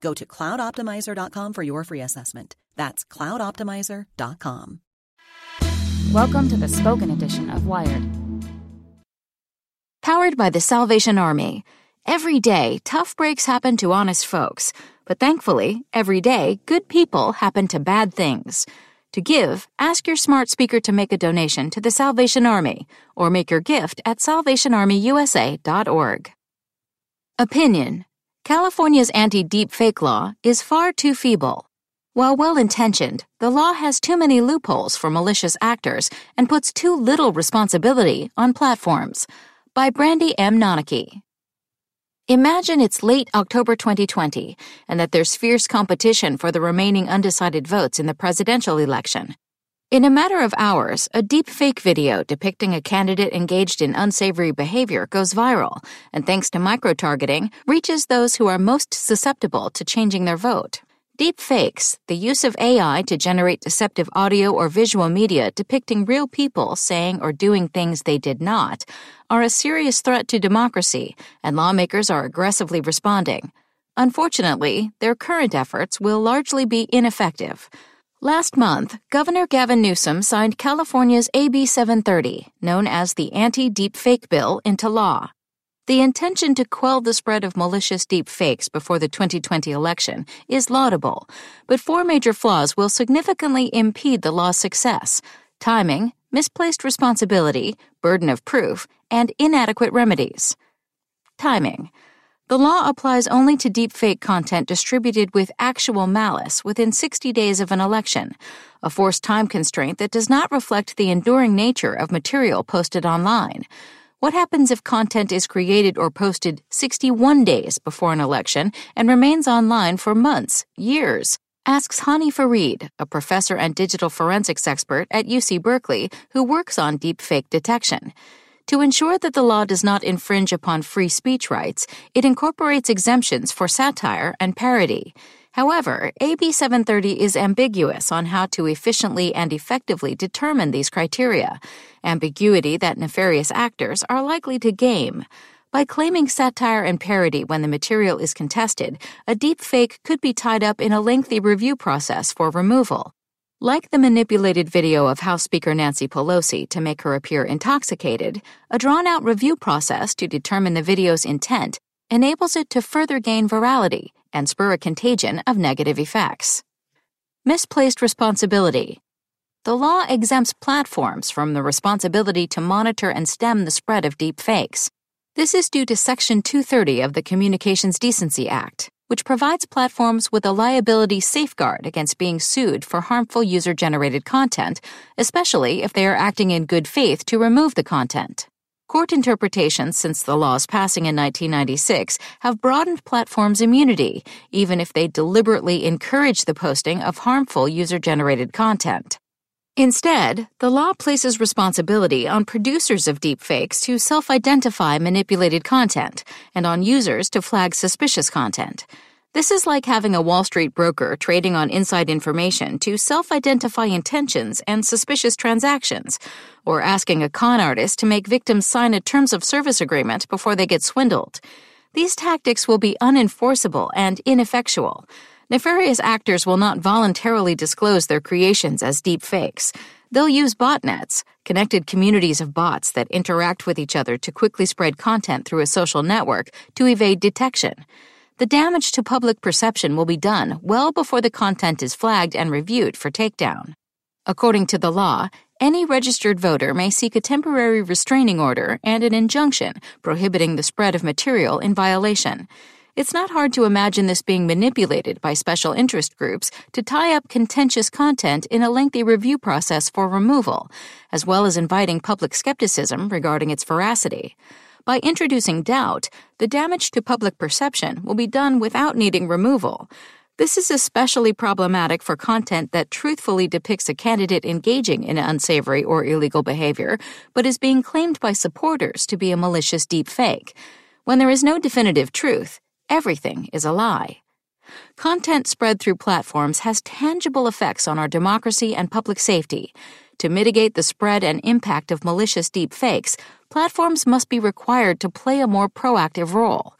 Go to cloudoptimizer.com for your free assessment. That's cloudoptimizer.com. Welcome to the spoken edition of Wired. Powered by the Salvation Army. Every day, tough breaks happen to honest folks. But thankfully, every day, good people happen to bad things. To give, ask your smart speaker to make a donation to the Salvation Army or make your gift at salvationarmyusa.org. Opinion California's anti deepfake law is far too feeble. While well intentioned, the law has too many loopholes for malicious actors and puts too little responsibility on platforms. By Brandie M. Nonnecke. Imagine it's late October 2020 and that there's fierce competition for the remaining undecided votes in the presidential election. In a matter of hours, a deep fake video depicting a candidate engaged in unsavory behavior goes viral, and thanks to micro-targeting, reaches those who are most susceptible to changing their vote. Deep fakes, the use of AI to generate deceptive audio or visual media depicting real people saying or doing things they did not, are a serious threat to democracy, and lawmakers are aggressively responding. Unfortunately, their current efforts will largely be ineffective. Last month, Governor Gavin Newsom signed California's AB 730, known as the Anti Deepfake Bill, into law. The intention to quell the spread of malicious deepfakes before the 2020 election is laudable, but four major flaws will significantly impede the law's success timing, misplaced responsibility, burden of proof, and inadequate remedies. Timing. The law applies only to deepfake content distributed with actual malice within 60 days of an election, a forced time constraint that does not reflect the enduring nature of material posted online. What happens if content is created or posted 61 days before an election and remains online for months, years? Asks Hany Farid, a professor and digital forensics expert at UC Berkeley who works on deepfake detection. To ensure that the law does not infringe upon free speech rights, it incorporates exemptions for satire and parody. However, AB 730 is ambiguous on how to efficiently and effectively determine these criteria, ambiguity that nefarious actors are likely to game. By claiming satire and parody when the material is contested, a deepfake could be tied up in a lengthy review process for removal. Like the manipulated video of House Speaker Nancy Pelosi to make her appear intoxicated, a drawn out review process to determine the video's intent enables it to further gain virality and spur a contagion of negative effects. Misplaced responsibility. The law exempts platforms from the responsibility to monitor and stem the spread of deep fakes. This is due to Section 230 of the Communications Decency Act which provides platforms with a liability safeguard against being sued for harmful user generated content, especially if they are acting in good faith to remove the content. Court interpretations since the law's passing in 1996 have broadened platforms' immunity, even if they deliberately encourage the posting of harmful user generated content. Instead, the law places responsibility on producers of deepfakes to self identify manipulated content and on users to flag suspicious content. This is like having a Wall Street broker trading on inside information to self identify intentions and suspicious transactions, or asking a con artist to make victims sign a terms of service agreement before they get swindled. These tactics will be unenforceable and ineffectual. Nefarious actors will not voluntarily disclose their creations as deep fakes. They'll use botnets, connected communities of bots that interact with each other to quickly spread content through a social network to evade detection the damage to public perception will be done well before the content is flagged and reviewed for takedown. According to the law, any registered voter may seek a temporary restraining order and an injunction prohibiting the spread of material in violation. It's not hard to imagine this being manipulated by special interest groups to tie up contentious content in a lengthy review process for removal, as well as inviting public skepticism regarding its veracity. By introducing doubt, the damage to public perception will be done without needing removal. This is especially problematic for content that truthfully depicts a candidate engaging in unsavory or illegal behavior, but is being claimed by supporters to be a malicious deepfake. When there is no definitive truth, everything is a lie. Content spread through platforms has tangible effects on our democracy and public safety. To mitigate the spread and impact of malicious deep fakes, platforms must be required to play a more proactive role.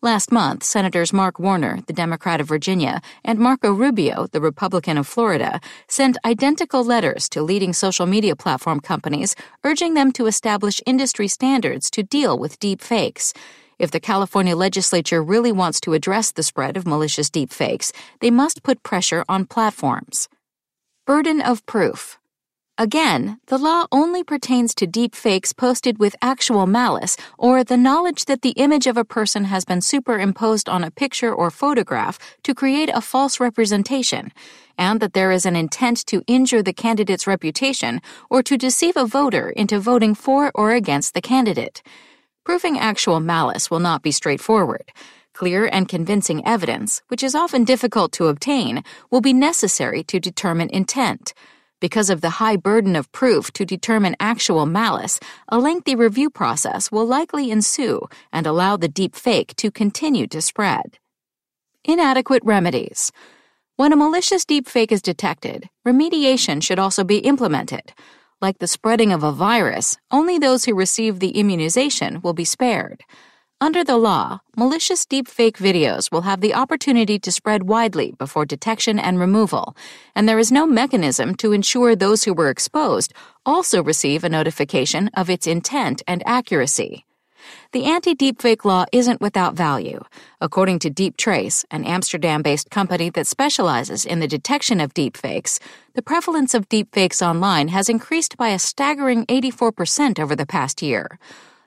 Last month, Senators Mark Warner, the Democrat of Virginia, and Marco Rubio, the Republican of Florida, sent identical letters to leading social media platform companies urging them to establish industry standards to deal with deep fakes. If the California legislature really wants to address the spread of malicious deepfakes, they must put pressure on platforms. Burden of proof. Again, the law only pertains to deepfakes posted with actual malice or the knowledge that the image of a person has been superimposed on a picture or photograph to create a false representation, and that there is an intent to injure the candidate's reputation or to deceive a voter into voting for or against the candidate. Proving actual malice will not be straightforward. Clear and convincing evidence, which is often difficult to obtain, will be necessary to determine intent. Because of the high burden of proof to determine actual malice, a lengthy review process will likely ensue and allow the deep fake to continue to spread. Inadequate remedies. When a malicious deepfake is detected, remediation should also be implemented. Like the spreading of a virus, only those who receive the immunization will be spared. Under the law, malicious deepfake videos will have the opportunity to spread widely before detection and removal, and there is no mechanism to ensure those who were exposed also receive a notification of its intent and accuracy. The anti deepfake law isn't without value. According to DeepTrace, an Amsterdam based company that specializes in the detection of deepfakes, the prevalence of deepfakes online has increased by a staggering 84% over the past year.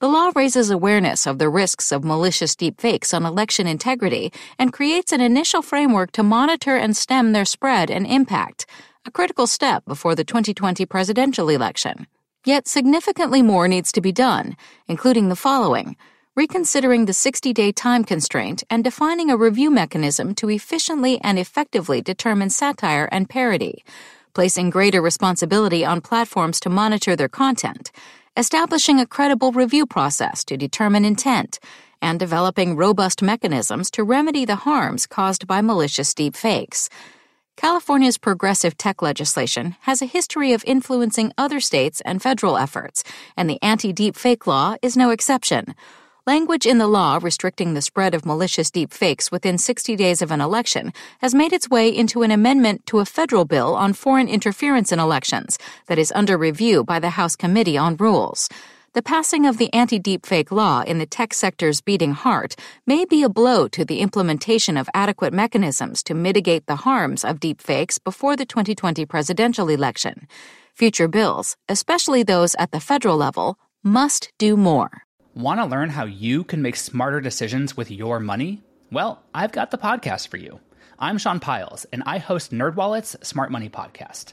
The law raises awareness of the risks of malicious deepfakes on election integrity and creates an initial framework to monitor and stem their spread and impact, a critical step before the 2020 presidential election. Yet significantly more needs to be done, including the following. Reconsidering the 60 day time constraint and defining a review mechanism to efficiently and effectively determine satire and parody, placing greater responsibility on platforms to monitor their content. Establishing a credible review process to determine intent, and developing robust mechanisms to remedy the harms caused by malicious deep fakes. California's progressive tech legislation has a history of influencing other states and federal efforts, and the anti deep fake law is no exception. Language in the law restricting the spread of malicious deep fakes within 60 days of an election has made its way into an amendment to a federal bill on foreign interference in elections that is under review by the House Committee on Rules. The passing of the anti deepfake law in the tech sector's beating heart may be a blow to the implementation of adequate mechanisms to mitigate the harms of deepfakes before the 2020 presidential election. Future bills, especially those at the federal level, must do more. Want to learn how you can make smarter decisions with your money? Well, I've got the podcast for you. I'm Sean Pyles, and I host NerdWallet's Smart Money Podcast.